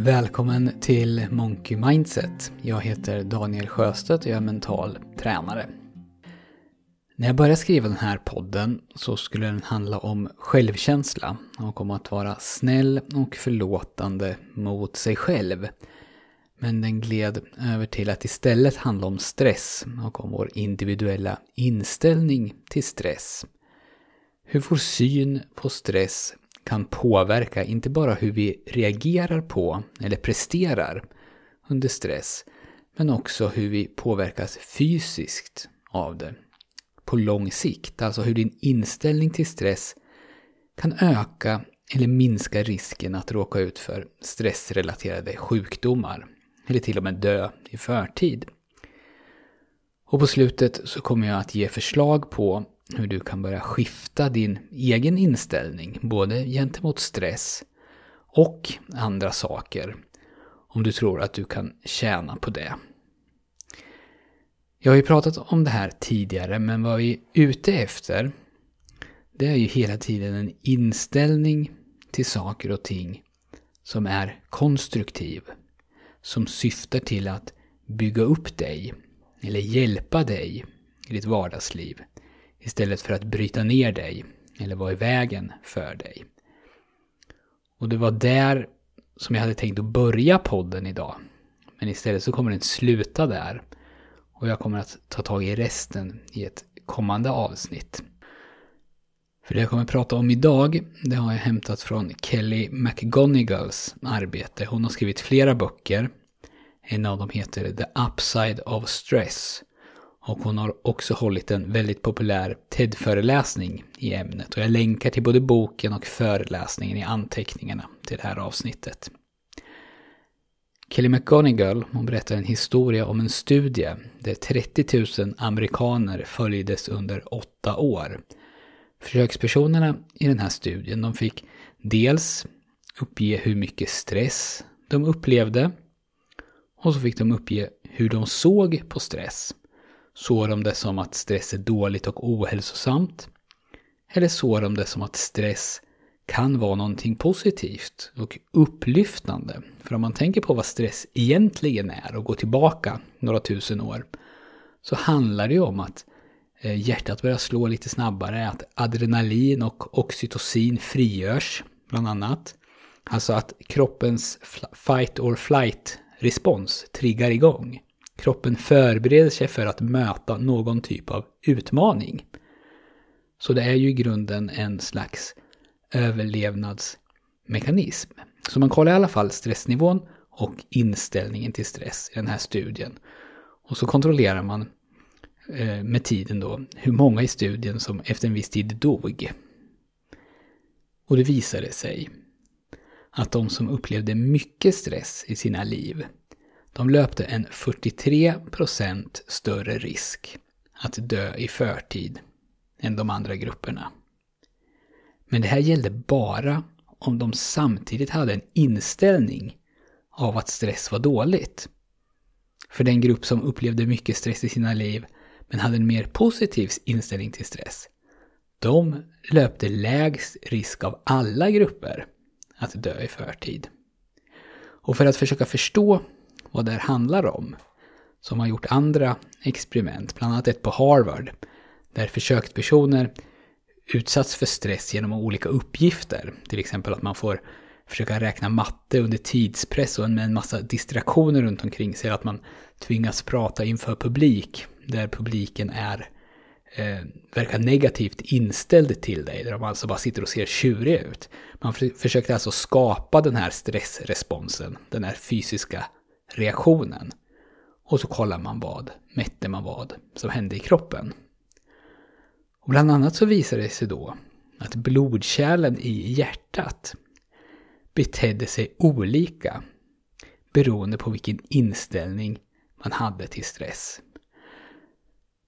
Välkommen till Monkey Mindset. Jag heter Daniel Sjöstedt och jag är mental tränare. När jag började skriva den här podden så skulle den handla om självkänsla och om att vara snäll och förlåtande mot sig själv. Men den gled över till att istället handla om stress och om vår individuella inställning till stress. Hur vår syn på stress kan påverka inte bara hur vi reagerar på eller presterar under stress, men också hur vi påverkas fysiskt av det på lång sikt. Alltså hur din inställning till stress kan öka eller minska risken att råka ut för stressrelaterade sjukdomar eller till och med dö i förtid. Och på slutet så kommer jag att ge förslag på hur du kan börja skifta din egen inställning, både gentemot stress och andra saker, om du tror att du kan tjäna på det. Jag har ju pratat om det här tidigare, men vad vi är ute efter, det är ju hela tiden en inställning till saker och ting som är konstruktiv, som syftar till att bygga upp dig, eller hjälpa dig i ditt vardagsliv istället för att bryta ner dig eller vara i vägen för dig. Och det var där som jag hade tänkt att börja podden idag. Men istället så kommer den sluta där. Och jag kommer att ta tag i resten i ett kommande avsnitt. För det jag kommer att prata om idag, det har jag hämtat från Kelly McGonigals arbete. Hon har skrivit flera böcker. En av dem heter The Upside of Stress. Och hon har också hållit en väldigt populär TED-föreläsning i ämnet. Och jag länkar till både boken och föreläsningen i anteckningarna till det här avsnittet. Kelly McGonigal hon berättar en historia om en studie där 30 000 amerikaner följdes under åtta år. Försökspersonerna i den här studien de fick dels uppge hur mycket stress de upplevde och så fick de uppge hur de såg på stress. Såg de det som att stress är dåligt och ohälsosamt? Eller såg de det som att stress kan vara någonting positivt och upplyftande? För om man tänker på vad stress egentligen är och går tillbaka några tusen år så handlar det ju om att eh, hjärtat börjar slå lite snabbare, att adrenalin och oxytocin frigörs bland annat. Alltså att kroppens fight or flight respons triggar igång. Kroppen förbereder sig för att möta någon typ av utmaning. Så det är ju i grunden en slags överlevnadsmekanism. Så man kollar i alla fall stressnivån och inställningen till stress i den här studien. Och så kontrollerar man eh, med tiden då hur många i studien som efter en viss tid dog. Och det visade sig att de som upplevde mycket stress i sina liv de löpte en 43% större risk att dö i förtid än de andra grupperna. Men det här gällde bara om de samtidigt hade en inställning av att stress var dåligt. För den grupp som upplevde mycket stress i sina liv men hade en mer positiv inställning till stress, de löpte lägst risk av alla grupper att dö i förtid. Och för att försöka förstå vad det här handlar om. Som har gjort andra experiment, bland annat ett på Harvard, där försökspersoner utsatts för stress genom olika uppgifter. Till exempel att man får försöka räkna matte under tidspress och med en massa distraktioner runt omkring sig. Att man tvingas prata inför publik, där publiken är eh, verkar negativt inställd till dig. Där de alltså bara sitter och ser tjuriga ut. Man försökte alltså skapa den här stressresponsen, den här fysiska reaktionen. Och så kollar man vad, mätte man vad som hände i kroppen. Och bland annat så visade det sig då att blodkärlen i hjärtat betedde sig olika beroende på vilken inställning man hade till stress.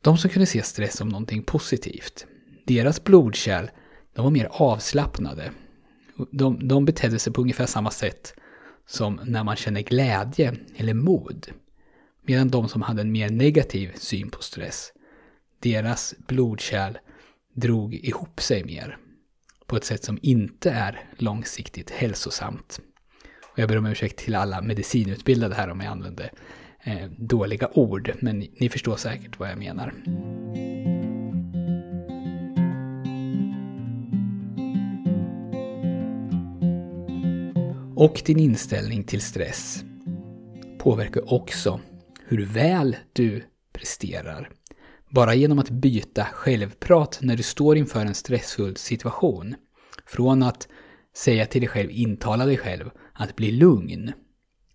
De som kunde se stress som någonting positivt, deras blodkärl de var mer avslappnade. De, de betedde sig på ungefär samma sätt som när man känner glädje eller mod. Medan de som hade en mer negativ syn på stress, deras blodkärl drog ihop sig mer. På ett sätt som inte är långsiktigt hälsosamt. Och jag ber om ursäkt till alla medicinutbildade här om jag använder eh, dåliga ord, men ni, ni förstår säkert vad jag menar. Och din inställning till stress påverkar också hur väl du presterar. Bara genom att byta självprat när du står inför en stressfull situation. Från att säga till dig själv, intala dig själv, att bli lugn.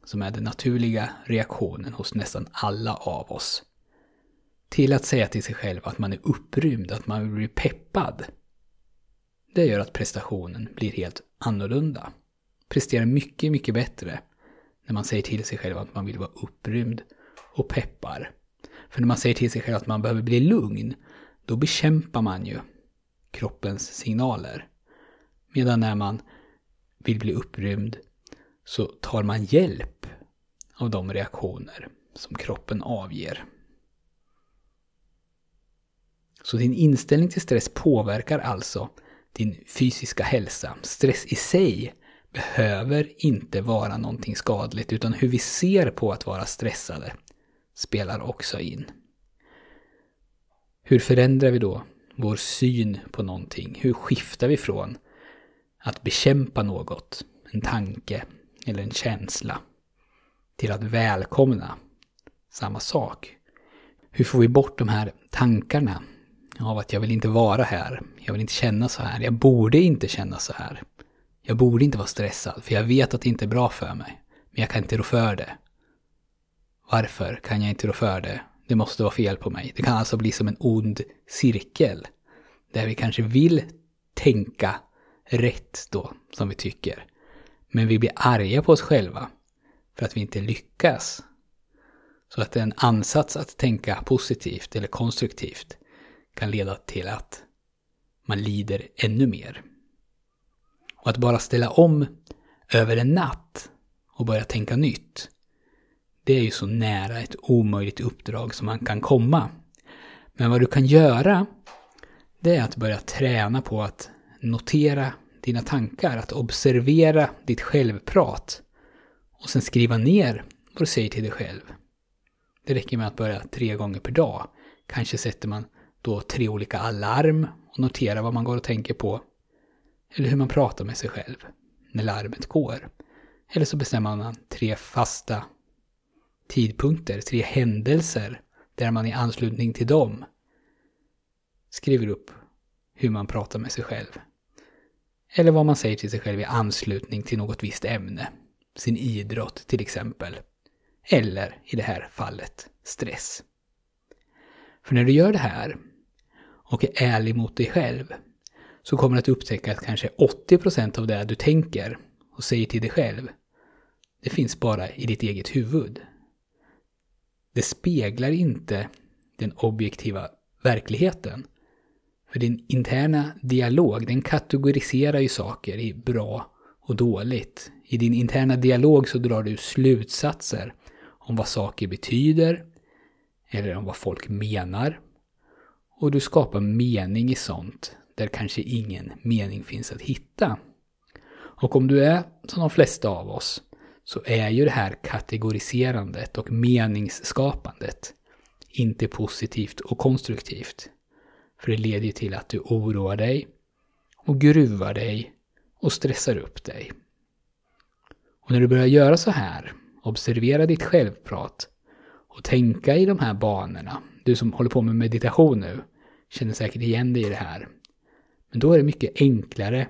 Som är den naturliga reaktionen hos nästan alla av oss. Till att säga till sig själv att man är upprymd, att man vill bli peppad. Det gör att prestationen blir helt annorlunda. Presterar mycket, mycket bättre när man säger till sig själv att man vill vara upprymd och peppar. För när man säger till sig själv att man behöver bli lugn, då bekämpar man ju kroppens signaler. Medan när man vill bli upprymd så tar man hjälp av de reaktioner som kroppen avger. Så din inställning till stress påverkar alltså din fysiska hälsa. Stress i sig behöver inte vara någonting skadligt utan hur vi ser på att vara stressade spelar också in. Hur förändrar vi då vår syn på någonting? Hur skiftar vi från att bekämpa något, en tanke eller en känsla, till att välkomna samma sak? Hur får vi bort de här tankarna av att jag vill inte vara här, jag vill inte känna så här, jag borde inte känna så här. Jag borde inte vara stressad, för jag vet att det inte är bra för mig. Men jag kan inte rå för det. Varför kan jag inte rå för det? Det måste vara fel på mig. Det kan alltså bli som en ond cirkel. Där vi kanske vill tänka rätt då, som vi tycker. Men vi blir arga på oss själva för att vi inte lyckas. Så att en ansats att tänka positivt eller konstruktivt kan leda till att man lider ännu mer. Och att bara ställa om över en natt och börja tänka nytt, det är ju så nära ett omöjligt uppdrag som man kan komma. Men vad du kan göra, det är att börja träna på att notera dina tankar, att observera ditt självprat och sen skriva ner vad du säger till dig själv. Det räcker med att börja tre gånger per dag. Kanske sätter man då tre olika alarm och noterar vad man går och tänker på eller hur man pratar med sig själv när larmet går. Eller så bestämmer man tre fasta tidpunkter, tre händelser där man i anslutning till dem skriver upp hur man pratar med sig själv. Eller vad man säger till sig själv i anslutning till något visst ämne. Sin idrott till exempel. Eller i det här fallet stress. För när du gör det här och är ärlig mot dig själv så kommer du att upptäcka att kanske 80% av det du tänker och säger till dig själv, det finns bara i ditt eget huvud. Det speglar inte den objektiva verkligheten. För din interna dialog, den kategoriserar ju saker i bra och dåligt. I din interna dialog så drar du slutsatser om vad saker betyder, eller om vad folk menar. Och du skapar mening i sånt där kanske ingen mening finns att hitta. Och om du är som de flesta av oss så är ju det här kategoriserandet och meningsskapandet inte positivt och konstruktivt. För det leder ju till att du oroar dig och gruvar dig och stressar upp dig. Och när du börjar göra så här, observera ditt självprat och tänka i de här banorna, du som håller på med meditation nu, känner säkert igen dig i det här. Men då är det mycket enklare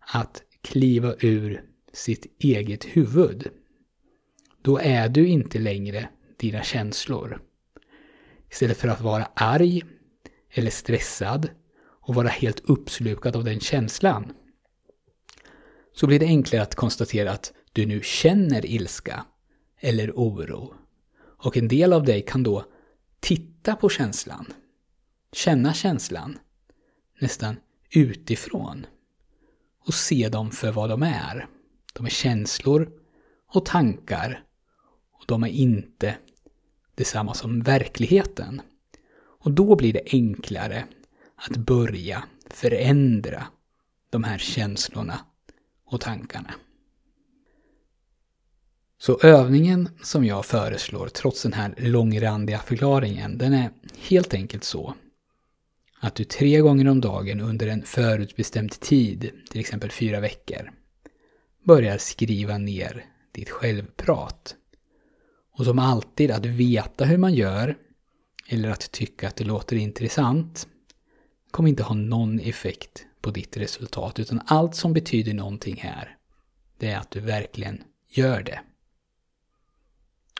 att kliva ur sitt eget huvud. Då är du inte längre dina känslor. Istället för att vara arg eller stressad och vara helt uppslukad av den känslan så blir det enklare att konstatera att du nu känner ilska eller oro. Och en del av dig kan då titta på känslan, känna känslan, nästan utifrån och se dem för vad de är. De är känslor och tankar och de är inte detsamma som verkligheten. Och då blir det enklare att börja förändra de här känslorna och tankarna. Så övningen som jag föreslår, trots den här långrandiga förklaringen, den är helt enkelt så att du tre gånger om dagen under en förutbestämd tid, till exempel fyra veckor, börjar skriva ner ditt självprat. Och som alltid, att veta hur man gör eller att tycka att det låter intressant kommer inte ha någon effekt på ditt resultat, utan allt som betyder någonting här, det är att du verkligen gör det.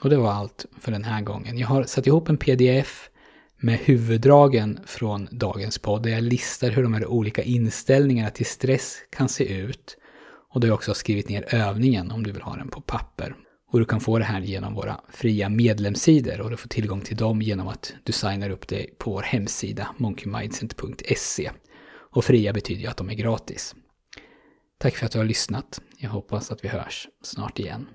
Och det var allt för den här gången. Jag har satt ihop en pdf med huvuddragen från dagens podd där jag listar hur de här olika inställningarna till stress kan se ut. Och där jag också skrivit ner övningen om du vill ha den på papper. Och du kan få det här genom våra fria medlemssidor och du får tillgång till dem genom att du signar upp dig på vår hemsida monkeymindset.se. Och fria betyder ju att de är gratis. Tack för att du har lyssnat. Jag hoppas att vi hörs snart igen.